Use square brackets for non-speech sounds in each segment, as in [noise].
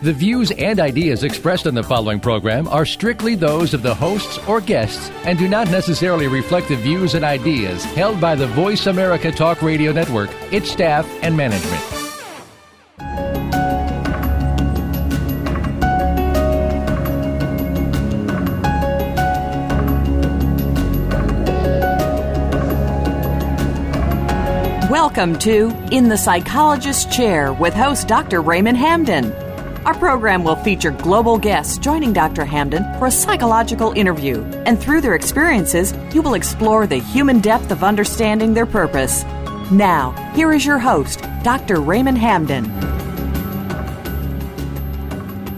The views and ideas expressed on the following program are strictly those of the hosts or guests and do not necessarily reflect the views and ideas held by the Voice America Talk Radio Network, its staff, and management. Welcome to In the Psychologist's Chair with host Dr. Raymond Hamden. Our program will feature global guests joining Dr. Hamden for a psychological interview, and through their experiences, you will explore the human depth of understanding their purpose. Now, here is your host, Dr. Raymond Hamden.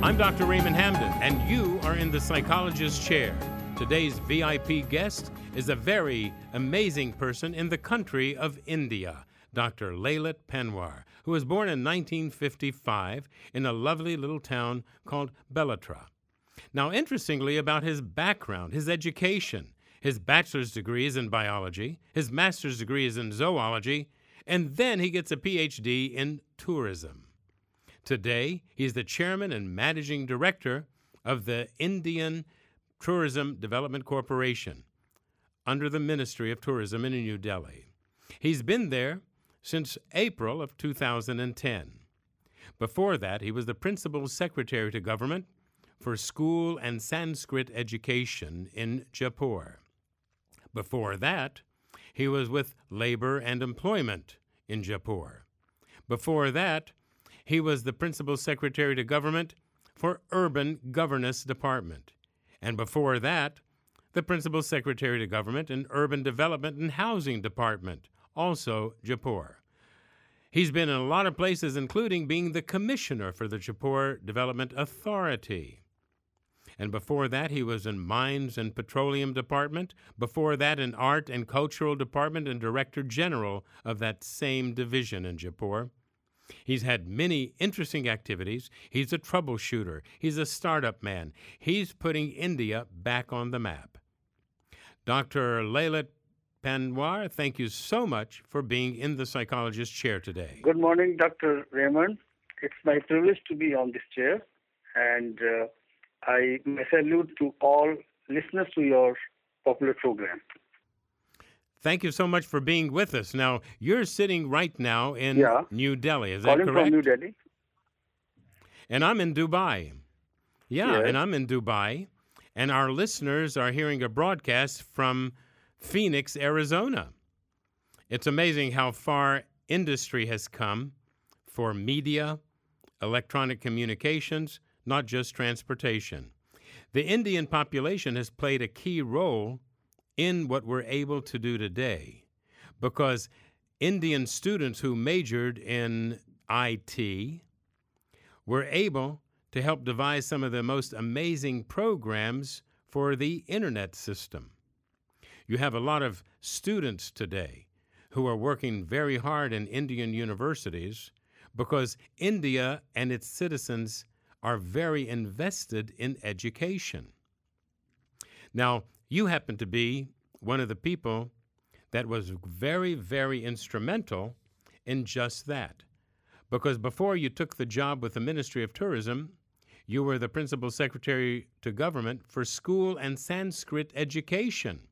I'm Dr. Raymond Hamden, and you are in the psychologist's chair. Today's VIP guest is a very amazing person in the country of India, Dr. Lalit Panwar who was born in 1955 in a lovely little town called Belatra. Now, interestingly, about his background, his education, his bachelor's degree is in biology, his master's degree is in zoology, and then he gets a PhD in tourism. Today, he's the chairman and managing director of the Indian Tourism Development Corporation under the Ministry of Tourism in New Delhi. He's been there since April of 2010. Before that, he was the principal secretary to government for school and Sanskrit education in Jaipur. Before that, he was with labor and employment in Jaipur. Before that, he was the principal secretary to government for urban governance department. And before that, the principal secretary to government in urban development and housing department also Jaipur. He's been in a lot of places, including being the commissioner for the Jaipur Development Authority. And before that, he was in Mines and Petroleum Department. Before that, in Art and Cultural Department and Director General of that same division in Jaipur. He's had many interesting activities. He's a troubleshooter. He's a startup man. He's putting India back on the map. Dr. Lalit Panwar, thank you so much for being in the psychologist chair today. Good morning, Dr. Raymond. It's my privilege to be on this chair, and uh, I salute to all listeners to your popular program. Thank you so much for being with us. Now, you're sitting right now in yeah. New Delhi, is Calling that correct? from New Delhi. And I'm in Dubai. Yeah, yes. and I'm in Dubai. And our listeners are hearing a broadcast from Phoenix, Arizona. It's amazing how far industry has come for media, electronic communications, not just transportation. The Indian population has played a key role in what we're able to do today because Indian students who majored in IT were able to help devise some of the most amazing programs for the internet system. You have a lot of students today who are working very hard in Indian universities because India and its citizens are very invested in education. Now, you happen to be one of the people that was very, very instrumental in just that. Because before you took the job with the Ministry of Tourism, you were the principal secretary to government for school and Sanskrit education.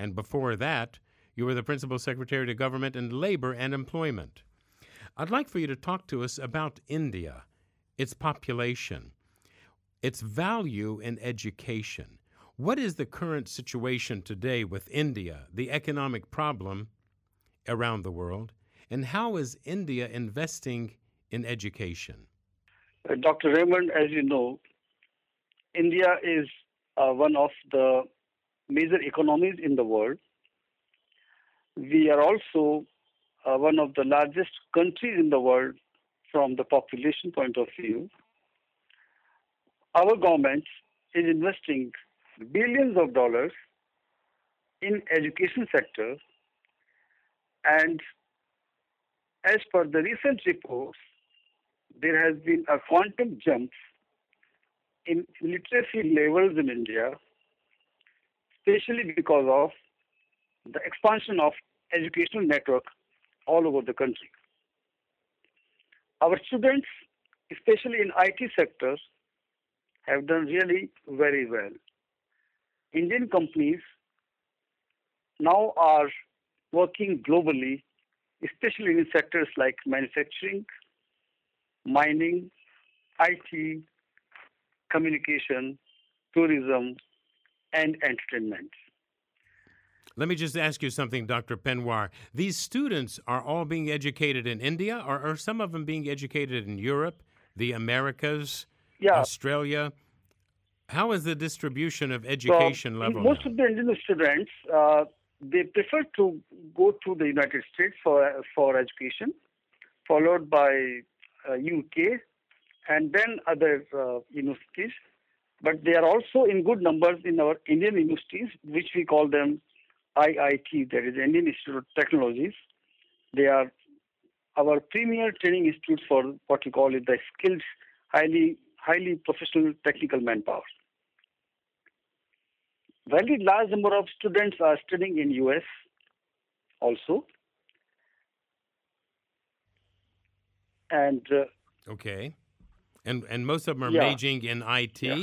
And before that, you were the principal secretary to government and labor and employment. I'd like for you to talk to us about India, its population, its value in education. What is the current situation today with India, the economic problem around the world, and how is India investing in education? Uh, Dr. Raymond, as you know, India is uh, one of the major economies in the world. We are also uh, one of the largest countries in the world from the population point of view. Our government is investing billions of dollars in education sector and as per the recent reports, there has been a quantum jump in literacy levels in India, especially because of the expansion of educational network all over the country. Our students, especially in IT sectors, have done really very well. Indian companies now are working globally, especially in sectors like manufacturing, mining, IT, communication, tourism, and entertainment. Let me just ask you something, Dr. Panwar. These students are all being educated in India, or are some of them being educated in Europe, the Americas, Yeah. Australia? How is the distribution of education So, level? Most now? of the Indian students uh, they prefer to go to the United States for for education, followed by uh, UK, and then other uh, universities. But they are also in good numbers in our Indian universities, which we call them IIT, that is Indian Institute of Technologies. They are our premier training institutes for what we call it the skilled, highly highly professional technical manpower. Very large number of students are studying in US also. And uh, Okay. And and most of them are Yeah. majoring in IT Yeah.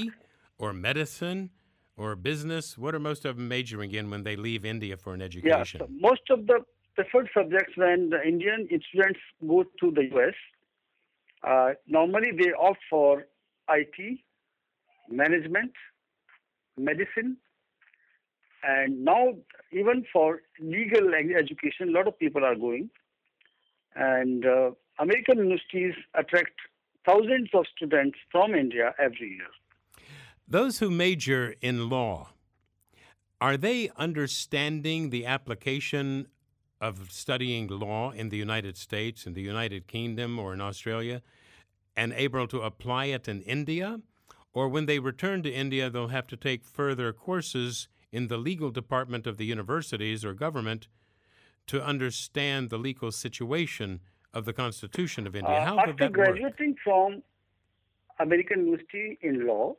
Or medicine or business. What are most of them majoring in when they leave India for an yeah, education? so most of the preferred subjects when the Indian students go to the US, uh, normally they opt for IT, management, medicine, and now even for legal education, a lot of people are going. And uh, American universities attract thousands of students from India every year. Those who major in law, are they understanding the application of studying law in the United States, in the United Kingdom, or in Australia, and able to apply it in India? Or when they return to India, they'll have to take further courses in the legal department of the universities or government to understand the legal situation of the Constitution of India. Uh, after that work? graduating from American University in law,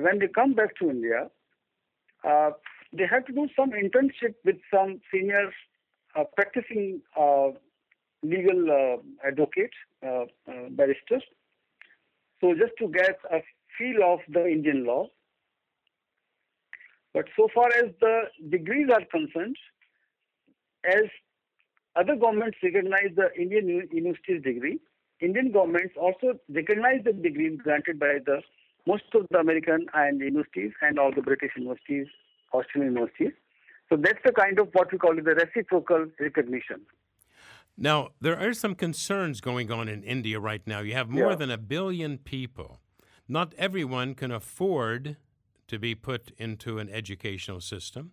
when they come back to India, uh, they have to do some internship with some senior uh, practicing uh, legal advocates, barristers. So just to get a feel of the Indian law. But so far as the degrees are concerned, as other governments recognize the Indian uni- university's degree, Indian governments also recognize the degrees granted by the most of the American and universities and all the British universities, Australian universities. So that's the kind of what we call the reciprocal recognition. Now, there are some concerns going on in India right now. You have more Yeah. than a billion people. Not everyone can afford to be put into an educational system.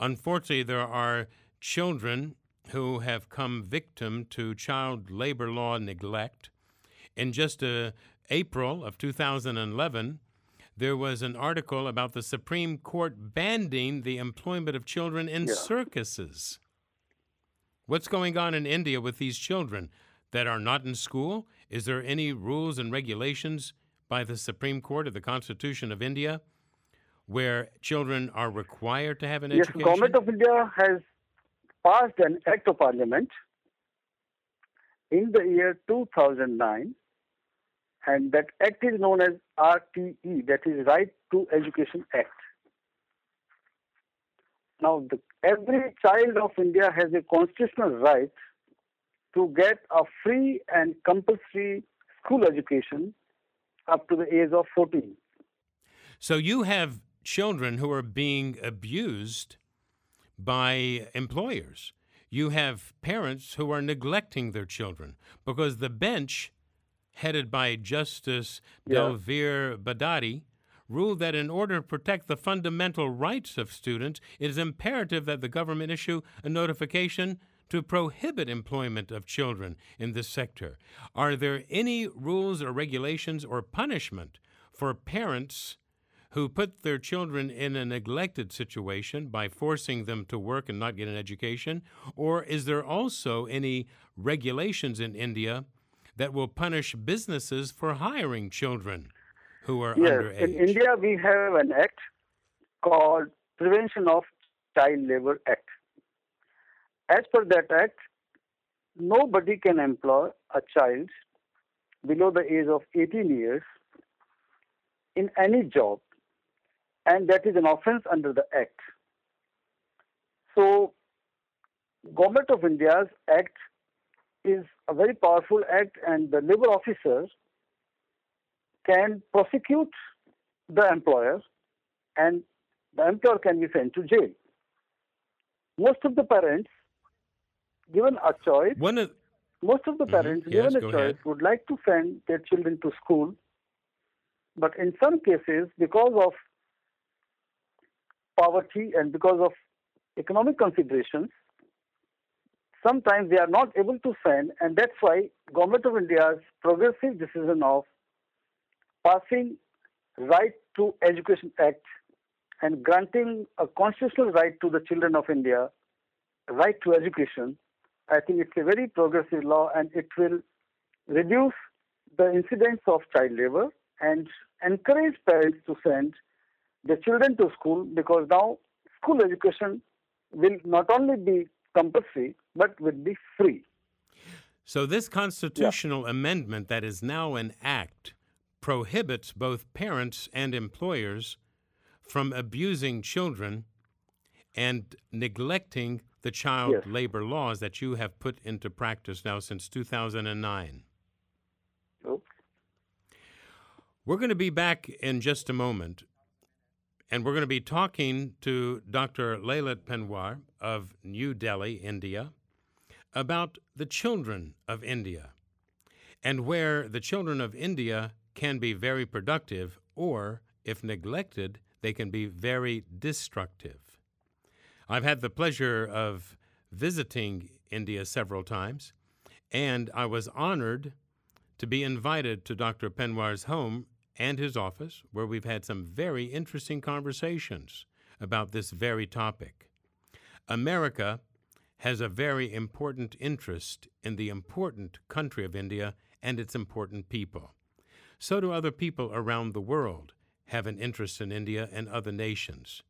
Unfortunately, there are children who have come victim to child labor law neglect. In just uh, April of 2011, there was an article about the Supreme Court banning the employment of children in Yeah. circuses. What's going on in India with these children that are not in school? Is there any rules and regulations by the Supreme Court of the Constitution of India where children are required to have an Yes, education? Government of India has passed an act of parliament in the year 2009 and that act is known as RTE that is Right to Education Act. Now the, every child of India has a constitutional right to get a free and compulsory school education up to the age of 14. So you have children who are being abused by employers. You have parents who are neglecting their children because the bench, headed by Justice Yeah. Dalveer Bhandari, ruled that in order to protect the fundamental rights of students, it is imperative that the government issue a notification to prohibit employment of children in this sector. Are there any rules or regulations or punishment for parents who put their children in a neglected situation by forcing them to work and not get an education? Or is there also any regulations in India that will punish businesses for hiring children who are yes, underage? In India, we have an act called Prevention of Child Labor Act. As per that act, nobody can employ a child below the age of 18 years in any job, and that is an offense under the act. So, Government of India's act is a very powerful act, and the labor officers can prosecute the employer, and the employer can be sent to jail. Most of the parents, given a choice, One of most of the Mhm. parents, Yes, given a choice, ahead. would like to send their children to school, but in some cases, because of poverty and because of economic considerations, sometimes they are not able to send, and that's why Government of India's progressive decision of passing Right to Education Act and granting a constitutional right to the children of India, right to education, I think it's a very progressive law and it will reduce the incidence of child labor and encourage parents to send their children to school because now school education will not only be compulsory but will be free. So, this constitutional amendment that is now an act prohibits both parents and employers from abusing children and neglecting the child Yes. labor laws that you have put into practice now since 2009. So, We're going to be back in just a moment, and we're going to be talking to Dr. Lalit Panwar of New Delhi, India, about the children of India and where the children of India can be very productive, or if neglected, they can be very destructive. I've had the pleasure of visiting India several times, and I was honored to be invited to Dr. Panwar's home and his office, where we've had some very interesting conversations about this very topic. America has a very important interest in the important country of India and its important people. So do other people around the world have an interest in India and other nations.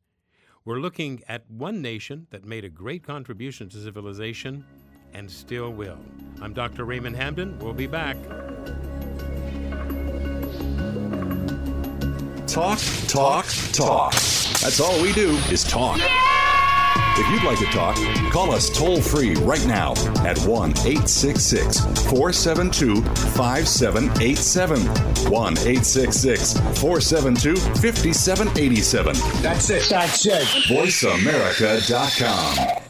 We're looking at one nation that made a great contribution to civilization and still will. I'm Dr. Raymond Hamden. We'll be back. Talk, talk, talk. That's all we do is talk. If you'd like to talk, call us toll free right now at 1 866 472 5787. 1 866 472 5787. That's it. That's it. VoiceAmerica.com.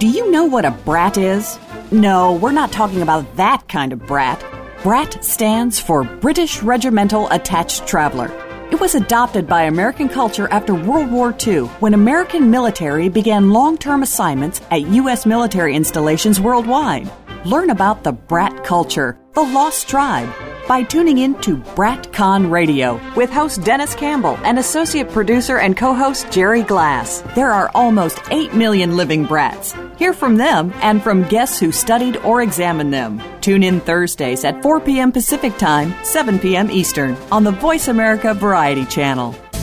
Do you know what a brat is? No, we're not talking about that kind of brat. BRAT stands for British Regimental Attached Traveler. It was adopted by American culture after World War II when American military began long term assignments at U.S. military installations worldwide. Learn about the brat culture, the lost tribe, by tuning in to BratCon Radio with host Dennis Campbell and associate producer and co host Jerry Glass. There are almost 8 million living brats. Hear from them and from guests who studied or examined them. Tune in Thursdays at 4 p.m. Pacific Time, 7 p.m. Eastern on the Voice America Variety Channel.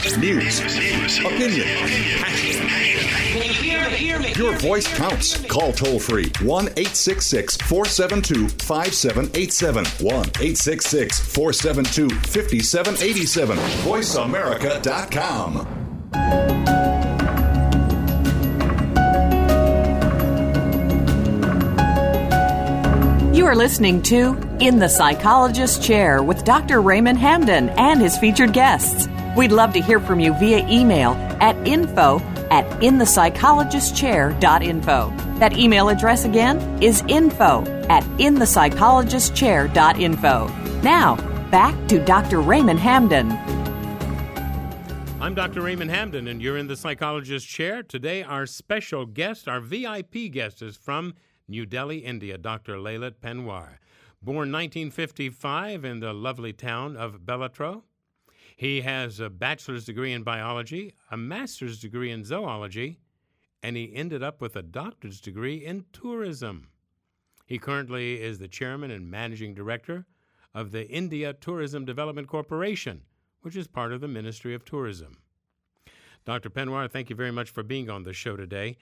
News, opinion, your voice counts. Call toll free 1 866 472 5787. 1 866 472 5787. VoiceAmerica.com. You are listening to In the Psychologist's Chair with Dr. Raymond Hamden and his featured guests. We'd love to hear from you via email at info at inthepsychologistchair.info. That email address again is info at inthepsychologistchair.info. Now, back to Dr. Raymond Hamden. I'm Dr. Raymond Hamden, and you're in the psychologist chair. Today, our special guest, our VIP guest, is from New Delhi, India, Dr. Lalit Panwar. Born 1955 in the lovely town of Bellatro, he has a bachelor's degree in biology, a master's degree in zoology, and he ended up with a doctor's degree in tourism. He currently is the chairman and managing director of the India Tourism Development Corporation, which is part of the Ministry of Tourism. Dr. Panwar, thank you very much for being on the show today.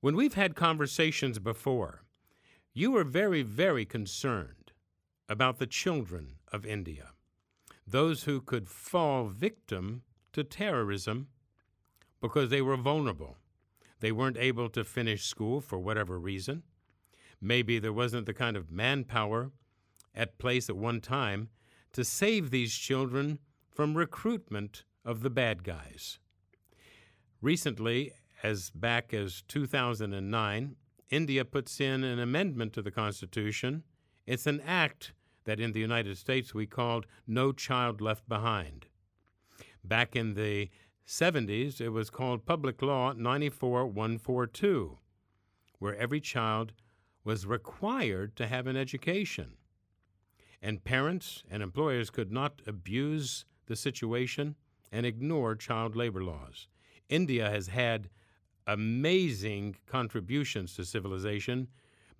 When we've had conversations before, you were very, very concerned about the children of India, those who could fall victim to terrorism because they were vulnerable. They weren't able to finish school for whatever reason. Maybe there wasn't the kind of manpower at place at one time to save these children from recruitment of the bad guys. Recently, as back as 2009, India puts in an amendment to the Constitution. It's an act that in the United States we called No Child Left Behind. Back in the 70s, it was called Public Law 94142, where every child was required to have an education. And parents and employers could not abuse the situation and ignore child labor laws. India has had amazing contributions to civilization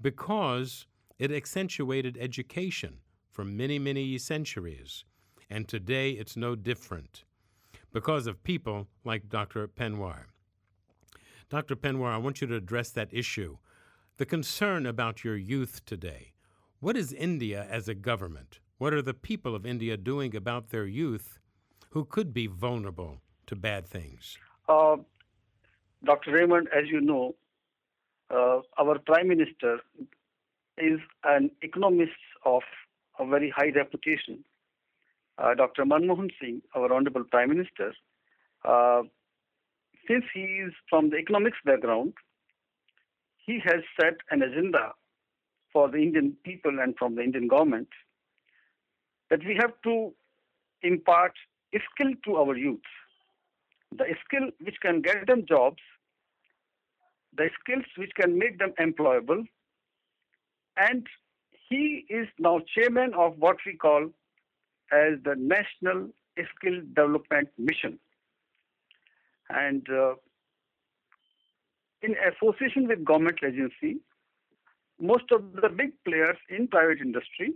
because it accentuated education for many, many centuries. And today it's no different because of people like Dr. Panwar. Dr. Panwar, I want you to address that issue the concern about your youth today. What is India as a government? What are the people of India doing about their youth who could be vulnerable to bad things? Uh, Dr. Raymond, as you know, uh, our Prime Minister is an economist of a very high reputation. Uh, Dr. Manmohan Singh, our Honorable Prime Minister, uh, since he is from the economics background, he has set an agenda for the Indian people and from the Indian government that we have to impart skill to our youth. The skill which can get them jobs, the skills which can make them employable, and he is now chairman of what we call as the National Skill Development Mission. And uh, in association with government agency, most of the big players in private industry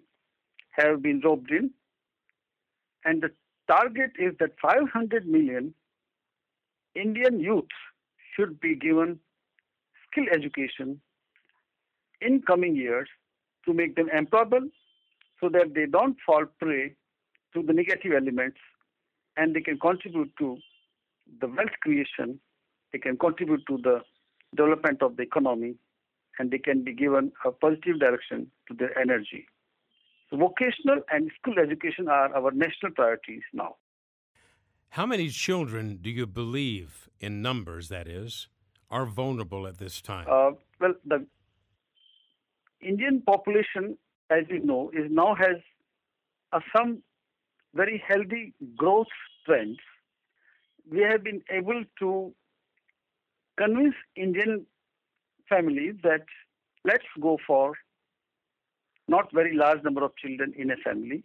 have been roped in, and the target is that 500 million Indian youth should be given skill education in coming years to make them employable so that they don't fall prey to the negative elements and they can contribute to the wealth creation, they can contribute to the development of the economy, and they can be given a positive direction to their energy. So vocational and school education are our national priorities now. How many children do you believe, in numbers that is, are vulnerable at this time? Uh, well, the Indian population, as you know, is now has a, some very healthy growth trends. We have been able to convince Indian families that let's go for not very large number of children in a family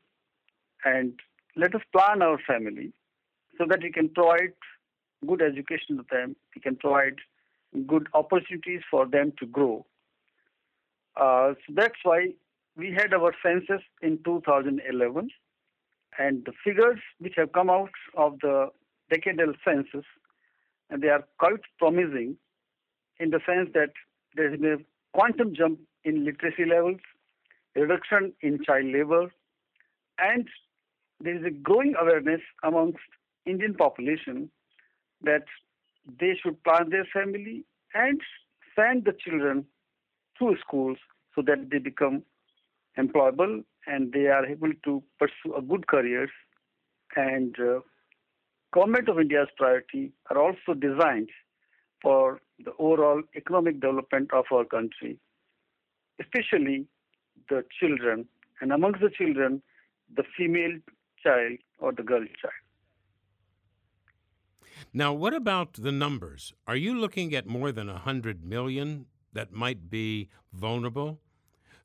and let us plan our family so that we can provide good education to them we can provide good opportunities for them to grow uh, so that's why we had our census in 2011 and the figures which have come out of the decadal census and they are quite promising in the sense that there is a quantum jump in literacy levels reduction in child labor, and there is a growing awareness amongst Indian population that they should plan their family and send the children to schools so that they become employable and they are able to pursue a good careers and uh, government of India's priority are also designed for the overall economic development of our country, especially the children, and amongst the children, the female child or the girl child. Now, what about the numbers? Are you looking at more than 100 million that might be vulnerable,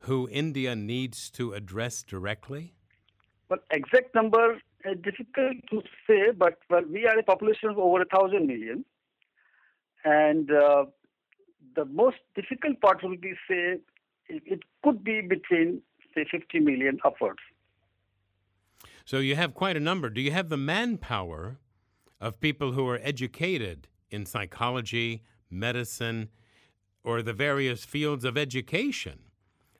who India needs to address directly? Well, exact number is difficult to say, but well, we are a population of over a thousand million, and uh, the most difficult part will be say it, it could be between say 50 million upwards. So you have quite a number. Do you have the manpower of people who are educated in psychology, medicine, or the various fields of education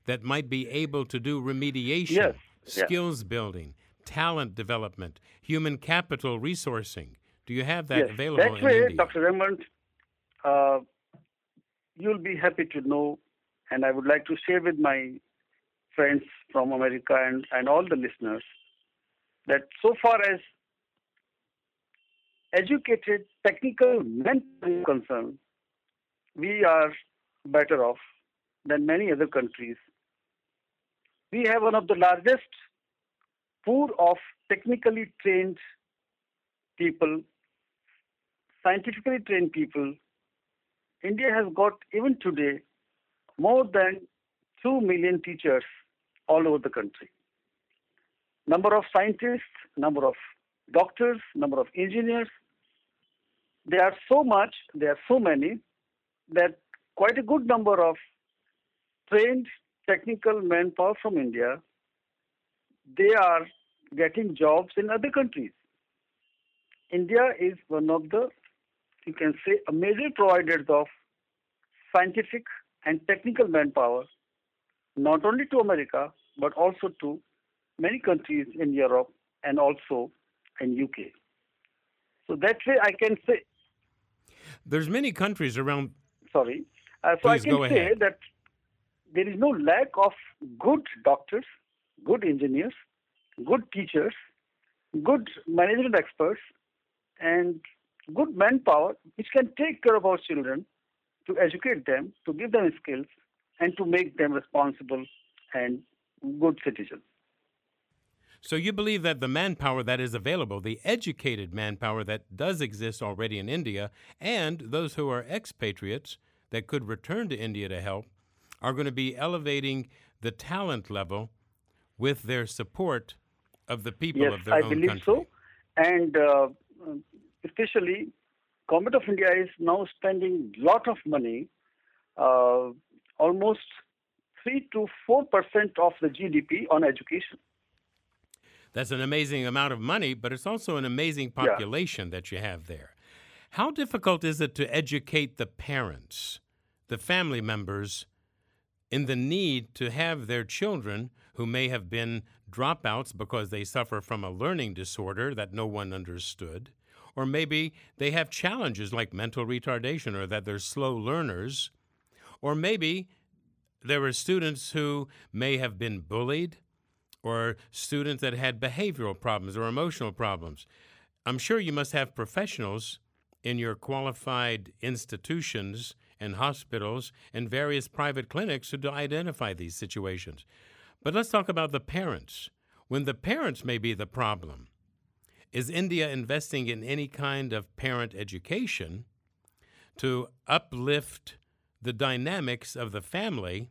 that might be able to do remediation, Yes, skills building, talent development, human capital resourcing? Do you have that yes, available that in way, India? Dr. Raymond, uh, you'll be happy to know, and I would like to share with my friends from America and, and all the listeners that so far as educated technical men concerned, we are better off than many other countries. We have one of the largest pool of technically trained people, scientifically trained people. India has got, even today, more than 2 million teachers all over the country. Number of scientists, number of doctors, number of engineers. They are so much, there are so many that quite a good number of trained technical manpower from India, they are getting jobs in other countries. India is one of the, you can say, a major providers of scientific and technical manpower, not only to America, but also to many countries in Europe and also in UK. So that way I can say, There's many countries around. sorry, uh, so I can say that there is no lack of good doctors, good engineers, good teachers, good management experts, and good manpower which can take care of our children, to educate them, to give them skills, and to make them responsible and good citizens. So you believe that the manpower that is available, the educated manpower that does exist already in India, and those who are expatriates that could return to India to help, are going to be elevating the talent level with their support of the people yes, of their I own believe so, and uh, especially, government of India is now spending lot of money, uh, almost three to four percent of the GDP on education. That's an amazing amount of money, but it's also an amazing Yeah. population that you have there. How difficult is it to educate the parents, the family members, in the need to have their children who may have been dropouts because they suffer from a learning disorder that no one understood, or maybe they have challenges like mental retardation or that they're slow learners, or maybe there are students who may have been bullied? Or students that had behavioral problems or emotional problems. I'm sure you must have professionals in your qualified institutions and hospitals and various private clinics to identify these situations. But let's talk about the parents. When the parents may be the problem, is India investing in any kind of parent education to uplift the dynamics of the family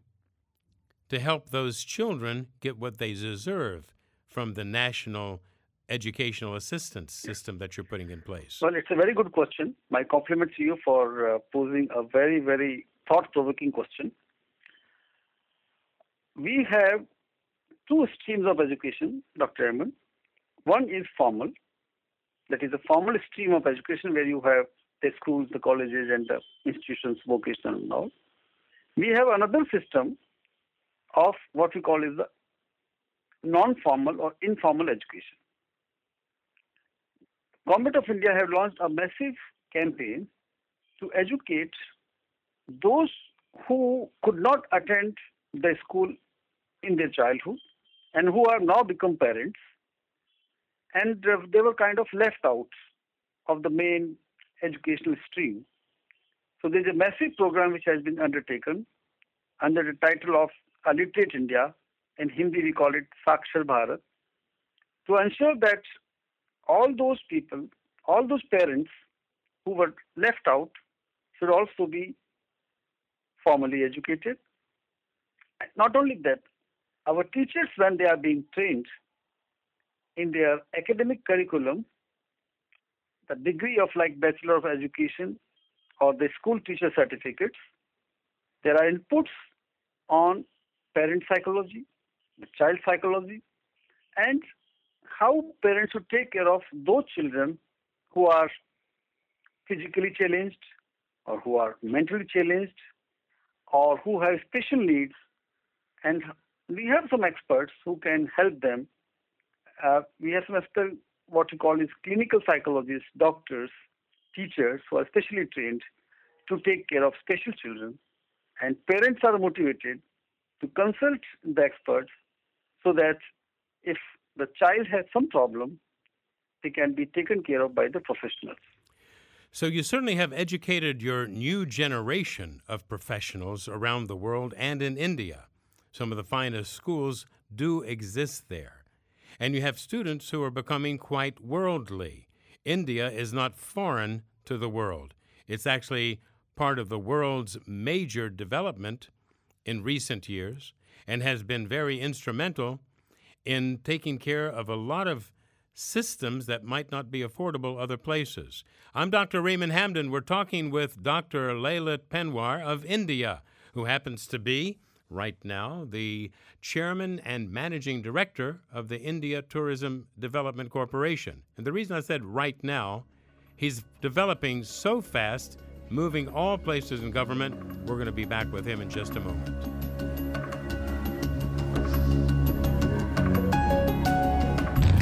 to help those children get what they deserve from the national educational assistance system that you're putting in place? Well, it's a very good question. My compliments to you for uh, posing a very, very thought-provoking question. We have two streams of education, Dr. Eamon. One is formal, that is a formal stream of education where you have the schools, the colleges, and the institutions, vocational and all. We have another system of what we call is the non-formal or informal education. Government of India have launched a massive campaign to educate those who could not attend the school in their childhood and who are now become parents and uh, they were kind of left out of the main educational stream. So there's a massive program which has been undertaken under the title of A Literate India. In Hindi, we call it Sakshar Bharat, to ensure that all those people, all those parents who were left out should also be formally educated. Not only that, our teachers, when they are being trained in their academic curriculum, the degree of like Bachelor of Education or the school teacher certificates, there are inputs on parent psychology, the child psychology, and how parents should take care of those children who are physically challenged or who are mentally challenged or who have special needs. And we have some experts who can help them. Uh, we have some expert, what we call is clinical psychologists, doctors, teachers who are specially trained to take care of special children. And parents are motivated to consult the experts so that if the child has some problem, they can be taken care of by the professionals. So, you certainly have educated your new generation of professionals around the world and in India. Some of the finest schools do exist there. And you have students who are becoming quite worldly. India is not foreign to the world, it's actually part of the world's major development in recent years and has been very instrumental in taking care of a lot of systems that might not be affordable other places. I'm Dr. Raymond Hamden. We're talking with Dr. Lalit Panwar of India, who happens to be, right now, the chairman and managing director of the India Tourism Development Corporation. And the reason I said right now, he's developing so fast, moving all places in government. We're going to be back with him in just a moment.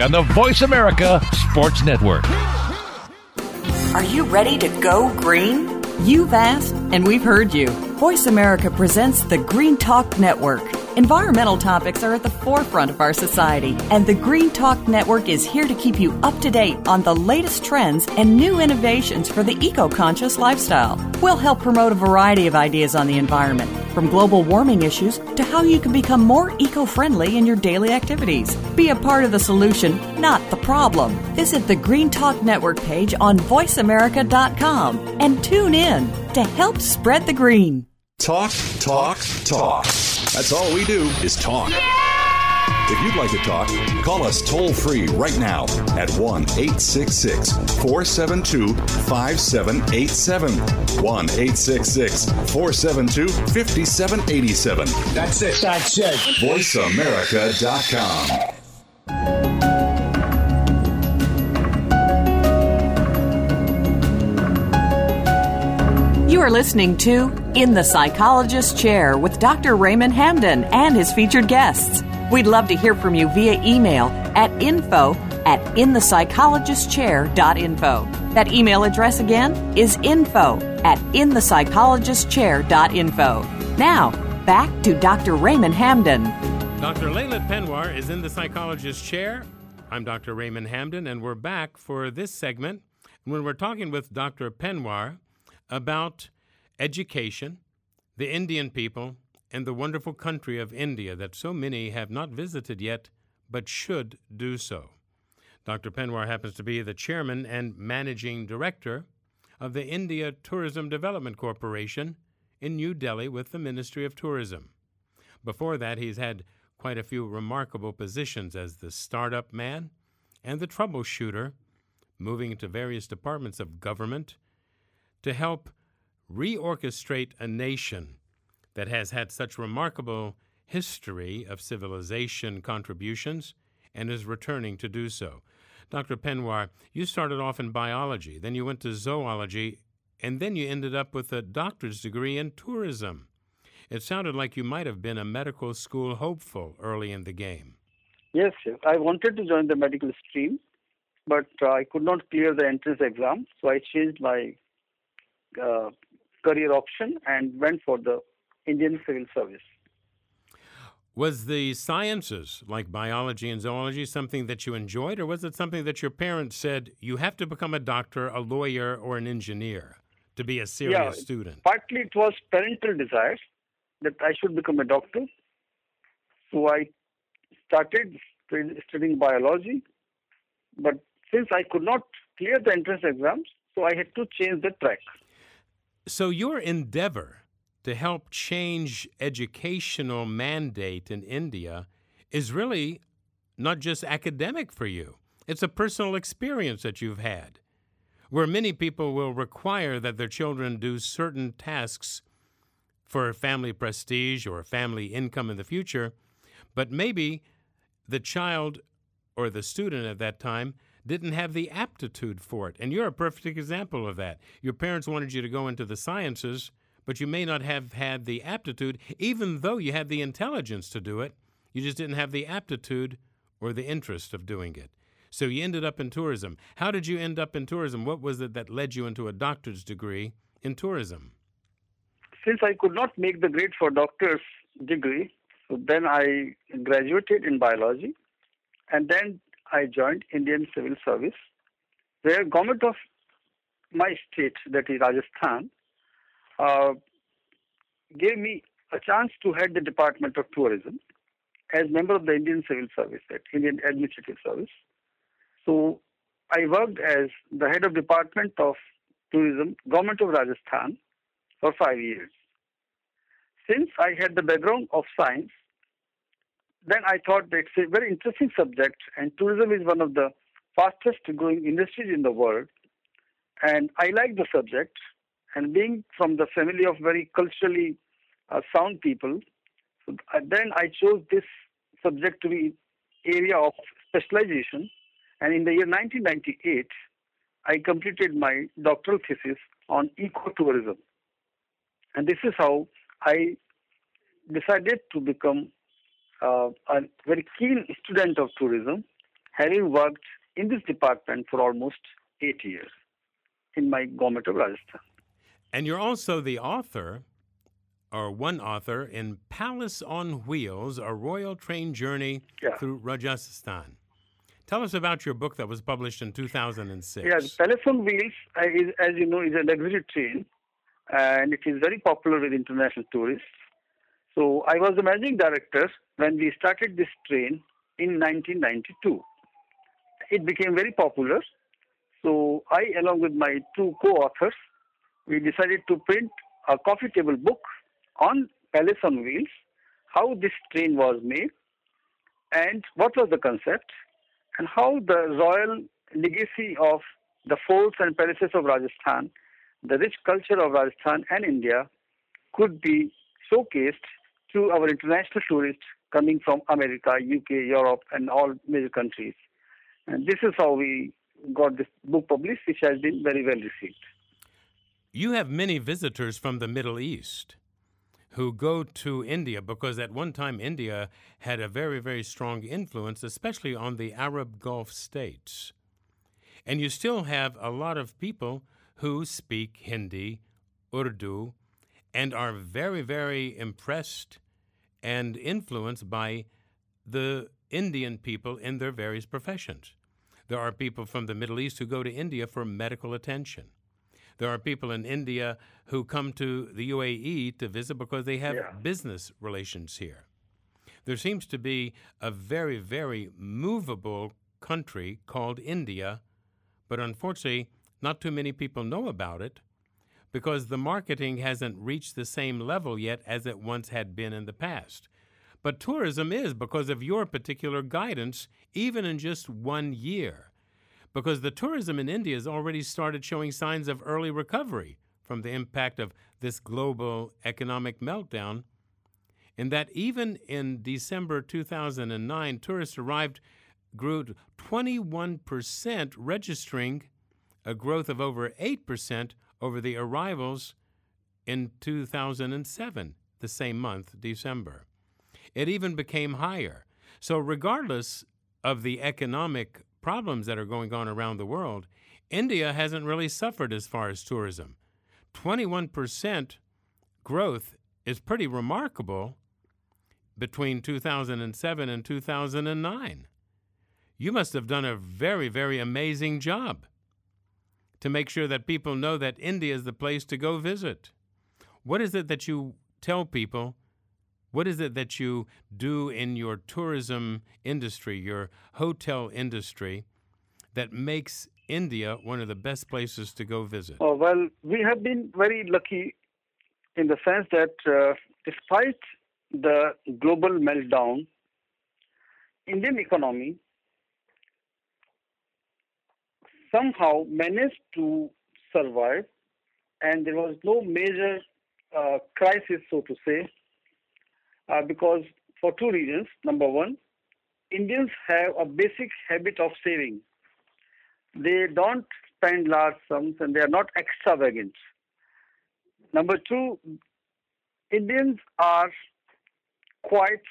on the Voice America Sports Network. Are you ready to go green? You've asked, and we've heard you. Voice America presents the Green Talk Network. Environmental topics are at the forefront of our society, and the Green Talk Network is here to keep you up to date on the latest trends and new innovations for the eco conscious lifestyle. We'll help promote a variety of ideas on the environment, from global warming issues to how you can become more eco friendly in your daily activities. Be a part of the solution, not the problem. Visit the Green Talk Network page on voiceamerica.com and tune in to help spread the green. Talk, talk, talk. That's all we do is talk. If you'd like to talk, call us toll free right now at 1 866 472 5787. 1 866 472 5787. That's it. That's it. VoiceAmerica.com. You are listening to In the Psychologist's Chair with Dr. Raymond Hamden and his featured guests. We'd love to hear from you via email at info at inthepsychologistchair.info. That email address again is info at inthepsychologistchair.info. Now, back to Dr. Raymond Hamden. Dr. Lalit Panwar is in the psychologist's chair. I'm Dr. Raymond Hamden, and we're back for this segment when we're talking with Dr. Panwar about education, the Indian people, and the wonderful country of India that so many have not visited yet but should do so. Dr. Panwar happens to be the chairman and managing director of the India Tourism Development Corporation in New Delhi with the Ministry of Tourism. Before that, he's had quite a few remarkable positions as the startup man and the troubleshooter, moving into various departments of government to help reorchestrate a nation that has had such remarkable history of civilization contributions and is returning to do so. Dr. Panwar, you started off in biology, then you went to zoology, and then you ended up with a doctor's degree in tourism. It sounded like you might have been a medical school hopeful early in the game. Yes, I wanted to join the medical stream, but uh, I could not clear the entrance exam, so I changed my uh, career option and went for the Indian Civil Service. Was the sciences, like biology and zoology, something that you enjoyed, or was it something that your parents said you have to become a doctor, a lawyer, or an engineer to be a serious yeah, student? Partly it was parental desires that I should become a doctor. So I started studying biology, but since I could not clear the entrance exams, so I had to change the track. So your endeavor to help change educational mandate in India is really not just academic for you. It's a personal experience that you've had where many people will require that their children do certain tasks for family prestige or family income in the future, but maybe the child or the student at that time didn't have the aptitude for it. And you're a perfect example of that. Your parents wanted you to go into the sciences, but you may not have had the aptitude, even though you had the intelligence to do it. You just didn't have the aptitude or the interest of doing it. So you ended up in tourism. How did you end up in tourism? What was it that led you into a doctor's degree in tourism? Since I could not make the grade for doctor's degree, then I graduated in biology, and then I joined Indian Civil Service, where government of my state, that is Rajasthan, uh, gave me a chance to head the Department of Tourism as member of the Indian Civil Service, that Indian Administrative Service. So I worked as the head of Department of Tourism, Government of Rajasthan, for five years. Since I had the background of science, then I thought that it's a very interesting subject, and tourism is one of the fastest growing industries in the world. And I like the subject, and being from the family of very culturally uh, sound people, so uh, then I chose this subject to be area of specialization. And in the year 1998, I completed my doctoral thesis on ecotourism. And this is how I decided to become uh, a very keen student of tourism, having worked in this department for almost eight years in my government of Rajasthan. And you're also the author, or one author, in Palace on Wheels, a royal train journey yeah. through Rajasthan. Tell us about your book that was published in 2006. Yeah, Palace on Wheels, uh, is, as you know, is a luxury train, and it is very popular with international tourists. So I was the managing director when we started this train in 1992. It became very popular. So I, along with my two co-authors, we decided to print a coffee table book on Palace on Wheels, how this train was made, and what was the concept, and how the royal legacy of the forts and palaces of Rajasthan, the rich culture of Rajasthan and India, could be showcased to our international tourists coming from America, UK, Europe, and all major countries. And this is how we got this book published, which has been very well received. You have many visitors from the Middle East who go to India because at one time India had a very, very strong influence, especially on the Arab Gulf states. And you still have a lot of people who speak Hindi, Urdu, and are very, very impressed and influenced by the Indian people in their various professions. There are people from the Middle East who go to India for medical attention. There are people in India who come to the UAE to visit because they have yeah. business relations here. There seems to be a very, very movable country called India, but unfortunately, not too many people know about it because the marketing hasn't reached the same level yet as it once had been in the past. but tourism is because of your particular guidance, even in just one year. Because the tourism in India has already started showing signs of early recovery from the impact of this global economic meltdown. In that, even in December 2009, tourists arrived grew 21%, registering a growth of over 8% over the arrivals in 2007, the same month, December. It even became higher. So, regardless of the economic problems that are going on around the world, India hasn't really suffered as far as tourism. 21% growth is pretty remarkable between 2007 and 2009. You must have done a very, very amazing job to make sure that people know that India is the place to go visit. What is it that you tell people? What is it that you do in your tourism industry, your hotel industry, that makes India one of the best places to go visit? Oh, well, we have been very lucky in the sense that uh, despite the global meltdown, Indian economy somehow managed to survive, and there was no major uh, crisis, so to say, Uh, because for two reasons. Number one, Indians have a basic habit of saving. They don't spend large sums and they are not extravagant. Number two, Indians are quite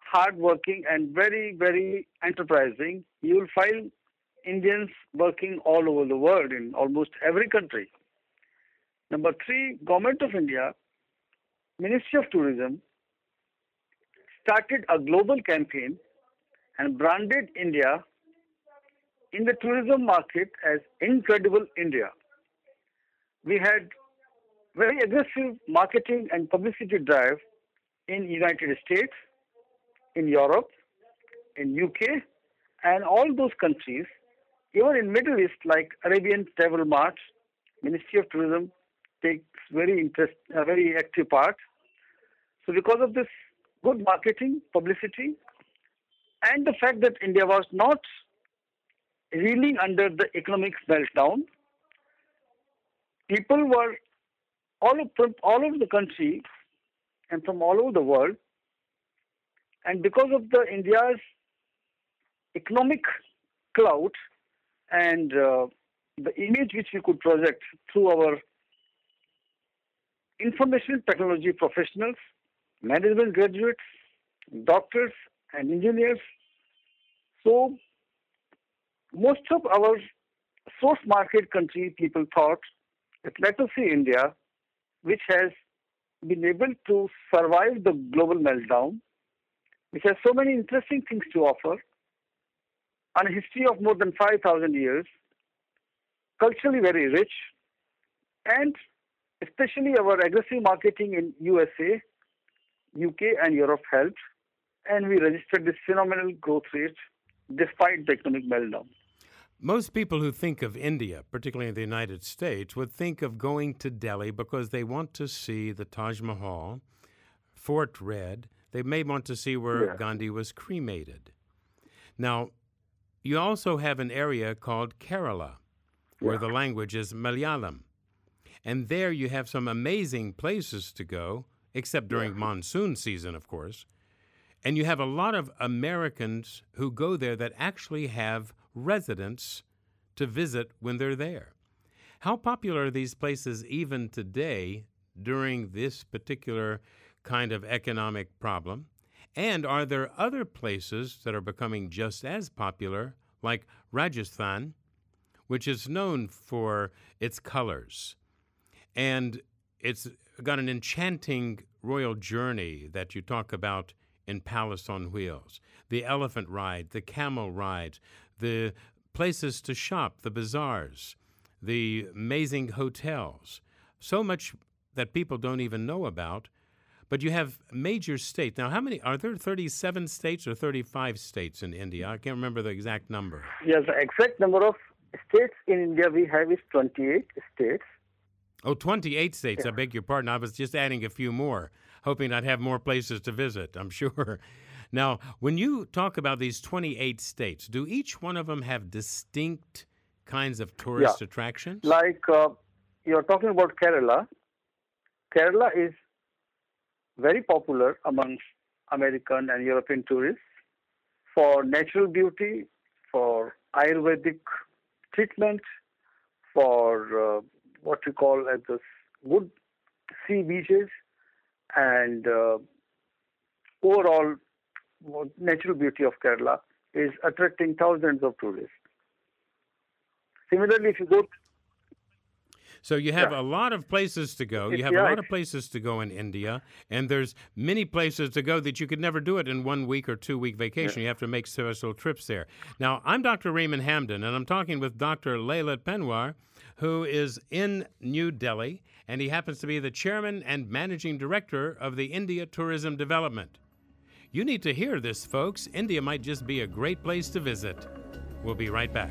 hardworking and very, very enterprising. You will find Indians working all over the world in almost every country. Number three, Government of India, Ministry of Tourism, started a global campaign and branded India in the tourism market as Incredible India. We had very aggressive marketing and publicity drive in United States, in Europe, in UK, and all those countries even in Middle East, like Arabian Travel Mart, Ministry of Tourism takes very interest, a very active part. So because of this good marketing, publicity, and the fact that India was not reeling under the economic meltdown, people were all from all over the country and from all over the world, and because of the India's economic clout, and uh, the image which we could project through our information technology professionals, management graduates, doctors, and engineers. So, most of our source market country people thought that let us see India, which has been able to survive the global meltdown, which has so many interesting things to offer, and a history of more than 5,000 years, culturally very rich, and especially our aggressive marketing in USA, UK, and Europe helped, and we registered this phenomenal growth rate despite the economic meltdown. Most people who think of India, particularly in the United States, would think of going to Delhi because they want to see the Taj Mahal, Fort Red. They may want to see where yeah. Gandhi was cremated. Now, you also have an area called Kerala, where yeah. the language is Malayalam. And there you have some amazing places to go, except during yeah. monsoon season, of course. And you have a lot of Americans who go there that actually have residents to visit when they're there. How popular are these places even today during this particular kind of economic problem? And are there other places that are becoming just as popular, like Rajasthan, which is known for its colors? And it's got an enchanting royal journey that you talk about in Palace on Wheels the elephant ride, the camel ride, the places to shop, the bazaars, the amazing hotels. So much that people don't even know about but you have major states. Now, how many are there 37 states or 35 states in India? I can't remember the exact number. Yes, the exact number of states in India we have is 28 states. Oh, 28 states. Yeah. I beg your pardon. I was just adding a few more, hoping I'd have more places to visit, I'm [laughs] sure. Now, when you talk about these 28 states, do each one of them have distinct kinds of tourist attractions? Like uh, you're talking about Kerala. Kerala is very popular amongst American and European tourists for natural beauty, for Ayurvedic treatment, for uh, what we call as the good sea beaches, and uh, overall natural beauty of Kerala is attracting thousands of tourists. Similarly, if you go So you have Yeah. a lot of places to go. You have a lot of places to go in India, and there's many places to go that you could never do it in one week or two week vacation. You have to make special trips there. Now, I'm Dr. Raymond Hamden, and I'm talking with Dr. Lalit Panwar, who is in New Delhi, and he happens to be the chairman and managing director of the India Tourism Development. You need to hear this, folks. India might just be a great place to visit. We'll be right back.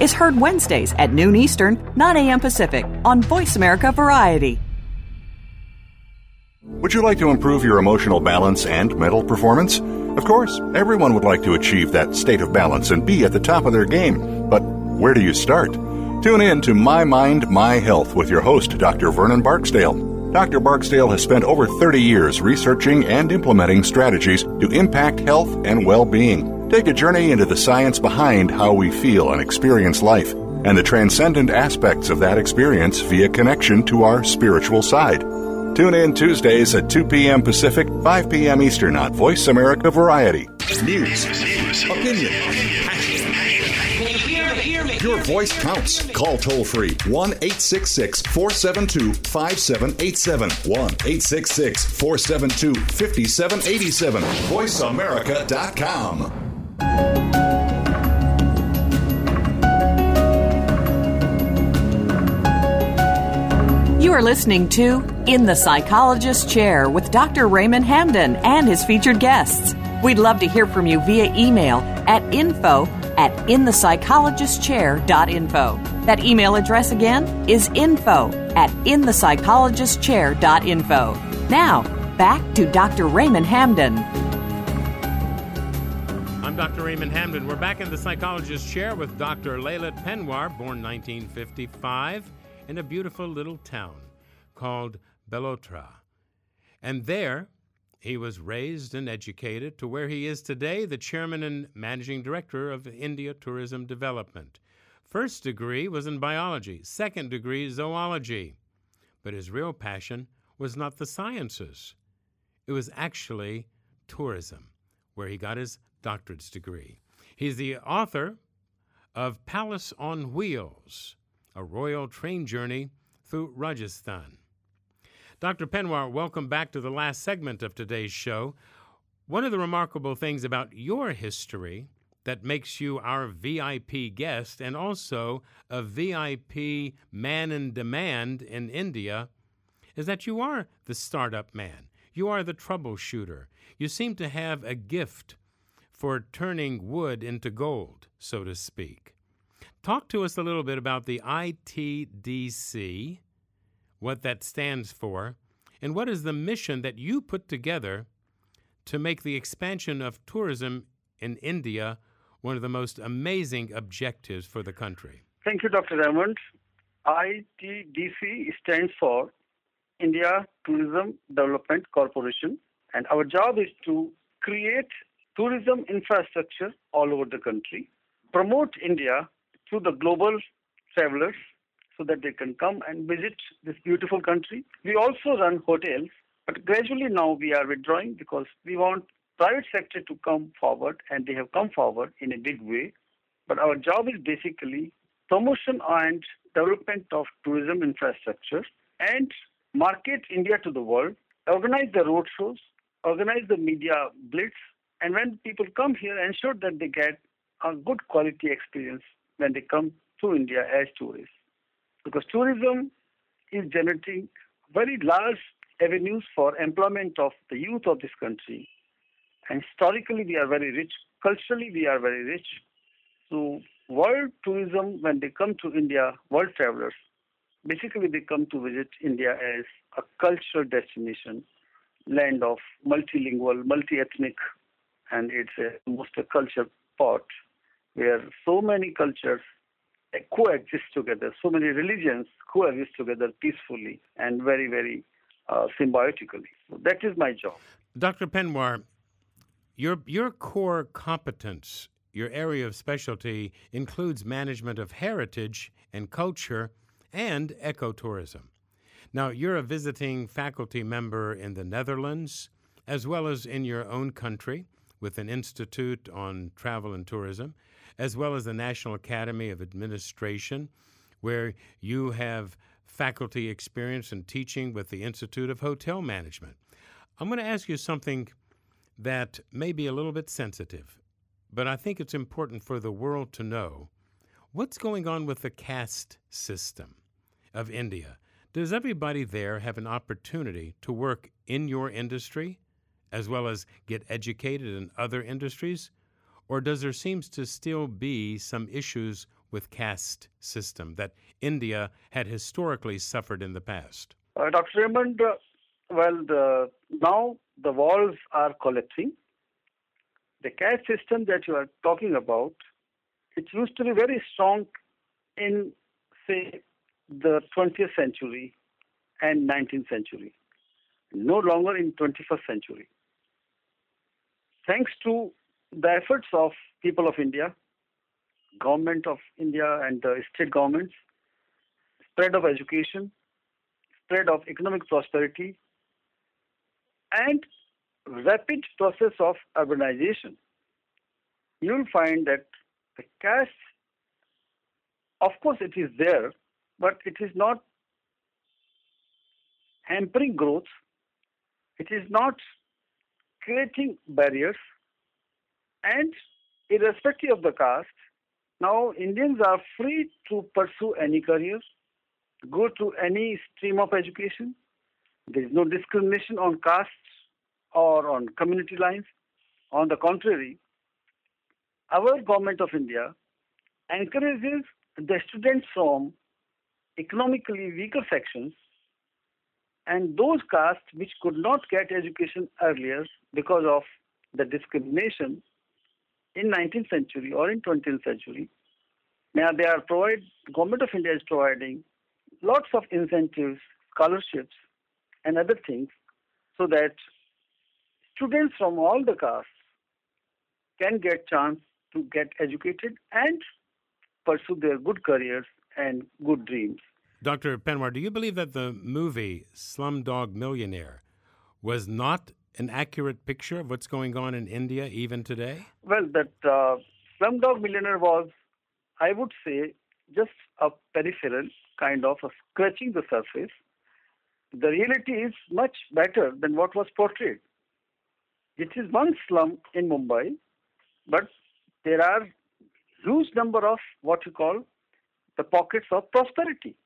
is heard Wednesdays at noon Eastern, 9 a.m. Pacific on Voice America Variety. Would you like to improve your emotional balance and mental performance? Of course, everyone would like to achieve that state of balance and be at the top of their game. But where do you start? Tune in to My Mind, My Health with your host, Dr. Vernon Barksdale. Dr. Barksdale has spent over 30 years researching and implementing strategies to impact health and well being. Take a journey into the science behind how we feel and experience life, and the transcendent aspects of that experience via connection to our spiritual side. Tune in Tuesdays at 2 p.m. Pacific, 5 p.m. Eastern on Voice America Variety. News, opinion, your voice counts. Call toll free 1 866 472 5787. 1 866 472 5787. VoiceAmerica.com. You are listening to In the Psychologist's Chair with Dr. Raymond Hamden and his featured guests. We'd love to hear from you via email at info at inthepsychologistchair.info. That email address again is info at inthepsychologistchair.info. Now, back to Dr. Raymond Hamden. I'm Dr. Raymond Hamden. We're back in the psychologist's chair with Dr. Lalit Panwar, born 1955, in a beautiful little town called Belotra. And there, he was raised and educated to where he is today, the chairman and managing director of India Tourism Development. First degree was in biology, second degree, zoology. But his real passion was not the sciences, it was actually tourism, where he got his doctorate's degree. He's the author of Palace on Wheels, a royal train journey through Rajasthan. Dr. Panwar, welcome back to the last segment of today's show. One of the remarkable things about your history that makes you our VIP guest and also a VIP man in demand in India is that you are the startup man. You are the troubleshooter. You seem to have a gift for turning wood into gold, so to speak. Talk to us a little bit about the ITDC, what that stands for, and what is the mission that you put together to make the expansion of tourism in India one of the most amazing objectives for the country. Thank you, Dr. Raymond. ITDC stands for India Tourism Development Corporation, and our job is to create tourism infrastructure all over the country, promote India to the global travelers so that they can come and visit this beautiful country. We also run hotels, but gradually now we are withdrawing because we want private sector to come forward and they have come forward in a big way. But our job is basically promotion and development of tourism infrastructure and market India to the world, organize the road shows, organize the media blitz, and when people come here, ensure that they get a good quality experience when they come to India as tourists. Because tourism is generating very large avenues for employment of the youth of this country. And historically, we are very rich. Culturally, we are very rich. So, world tourism, when they come to India, world travelers, basically they come to visit India as a cultural destination, land of multilingual, multi-ethnic, and it's a, almost a culture pot where so many cultures coexist together, so many religions coexist together peacefully and very, very uh, symbiotically. So that is my job. Dr. Panwar, your, your core competence, your area of specialty, includes management of heritage and culture and ecotourism. Now, you're a visiting faculty member in the Netherlands as well as in your own country with an Institute on Travel and Tourism, as well as the National Academy of Administration, where you have faculty experience in teaching with the Institute of Hotel Management. I'm going to ask you something that may be a little bit sensitive, but I think it's important for the world to know. What's going on with the caste system? of India, does everybody there have an opportunity to work in your industry as well as get educated in other industries? Or does there seems to still be some issues with caste system that India had historically suffered in the past? Uh, Dr. Raymond, uh, well, the, now the walls are collapsing. The caste system that you are talking about, it used to be very strong in, say, the 20th century and 19th century, no longer in 21st century. Thanks to the efforts of people of India, government of India and the state governments, spread of education, spread of economic prosperity, and rapid process of urbanization, you'll find that the caste, of course, it is there, but it is not hampering growth. It is not creating barriers. And irrespective of the caste, now Indians are free to pursue any career, go to any stream of education. There is no discrimination on caste or on community lines. On the contrary, our government of India encourages the students from economically weaker sections and those castes which could not get education earlier because of the discrimination in 19th century or in 20th century now they are provide government of india is providing lots of incentives scholarships and other things so that students from all the castes can get chance to get educated and pursue their good careers and good dreams. Dr. Panwar, do you believe that the movie Slumdog Millionaire was not an accurate picture of what's going on in India even today? Well, that uh, Slumdog Millionaire was, I would say, just a peripheral kind of scratching the surface. The reality is much better than what was portrayed. It is one slum in Mumbai, but there are huge number of what you call the pockets of prosperity.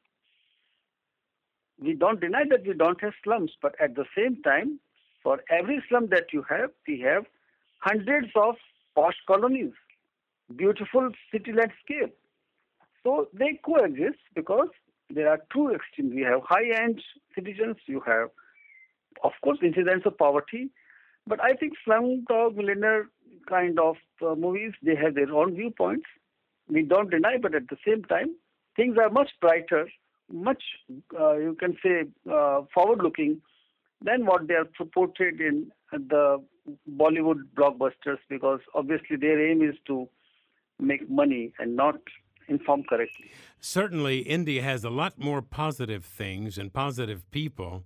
We don't deny that we don't have slums, but at the same time, for every slum that you have, we have hundreds of posh colonies, beautiful city landscape. So they coexist because there are two extremes. We have high-end citizens, you have, of course, incidents of poverty, but I think Slumdog Millionaire kind of uh, movies, they have their own viewpoints we don't deny, but at the same time, things are much brighter much, uh, you can say, uh, forward looking than what they are portrayed in the Bollywood blockbusters because obviously their aim is to make money and not inform correctly. Certainly, India has a lot more positive things and positive people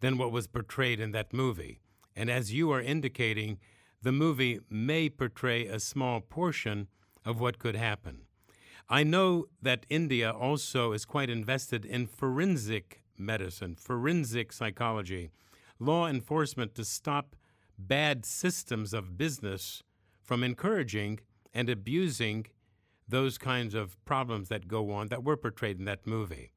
than what was portrayed in that movie. And as you are indicating, the movie may portray a small portion of what could happen. I know that India also is quite invested in forensic medicine, forensic psychology, law enforcement to stop bad systems of business from encouraging and abusing those kinds of problems that go on that were portrayed in that movie.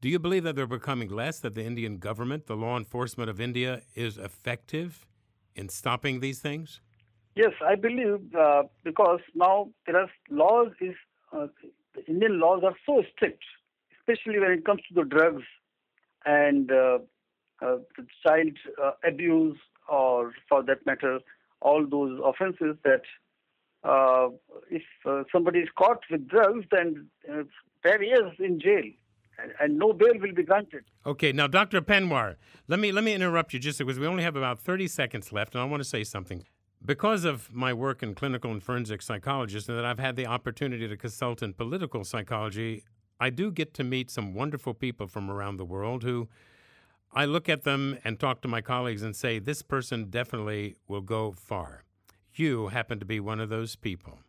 Do you believe that they're becoming less, that the Indian government, the law enforcement of India, is effective in stopping these things? Yes, I believe uh, because now there are laws is uh, the Indian laws are so strict, especially when it comes to the drugs and uh, child uh, abuse, or for that matter, all those offenses that uh, if somebody is caught with drugs, then uh, 10 years in jail and, no bail will be granted. Okay, now Dr. Panwar, let me let me interrupt you just because we only have about 30 seconds left, and I want to say something. Because of my work in clinical and forensic psychologist, and that I've had the opportunity to consult in political psychology, I do get to meet some wonderful people from around the world who I look at them and talk to my colleagues and say, this person definitely will go far. You happen to be one of those people.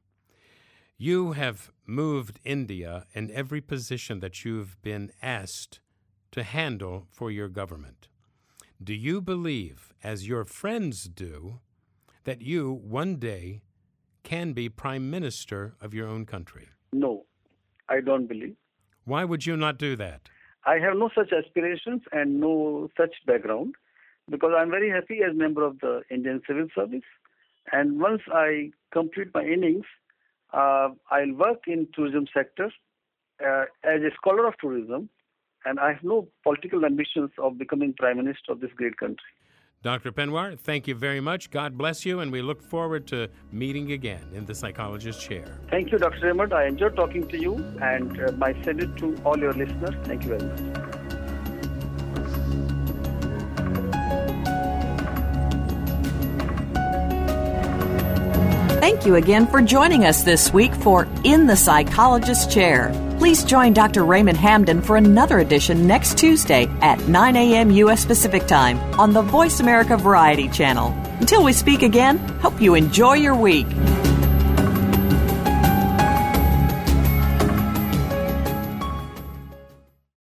You have moved India in every position that you've been asked to handle for your government. Do you believe, as your friends do, that you one day can be prime minister of your own country? No, I don't believe. Why would you not do that? I have no such aspirations and no such background because I'm very happy as member of the Indian Civil Service. And once I complete my innings, uh, I'll work in tourism sector uh, as a scholar of tourism, and I have no political ambitions of becoming prime minister of this great country. Dr. Panwar, thank you very much. God bless you, and we look forward to meeting again in the psychologist's chair. Thank you, Dr. Raymond. I enjoyed talking to you, and uh, my salute to all your listeners. Thank you very much. Thank you again for joining us this week for In the Psychologist's Chair. Please join Dr. Raymond Hamden for another edition next Tuesday at 9 a.m. U.S. Pacific Time on the Voice America Variety Channel. Until we speak again, hope you enjoy your week.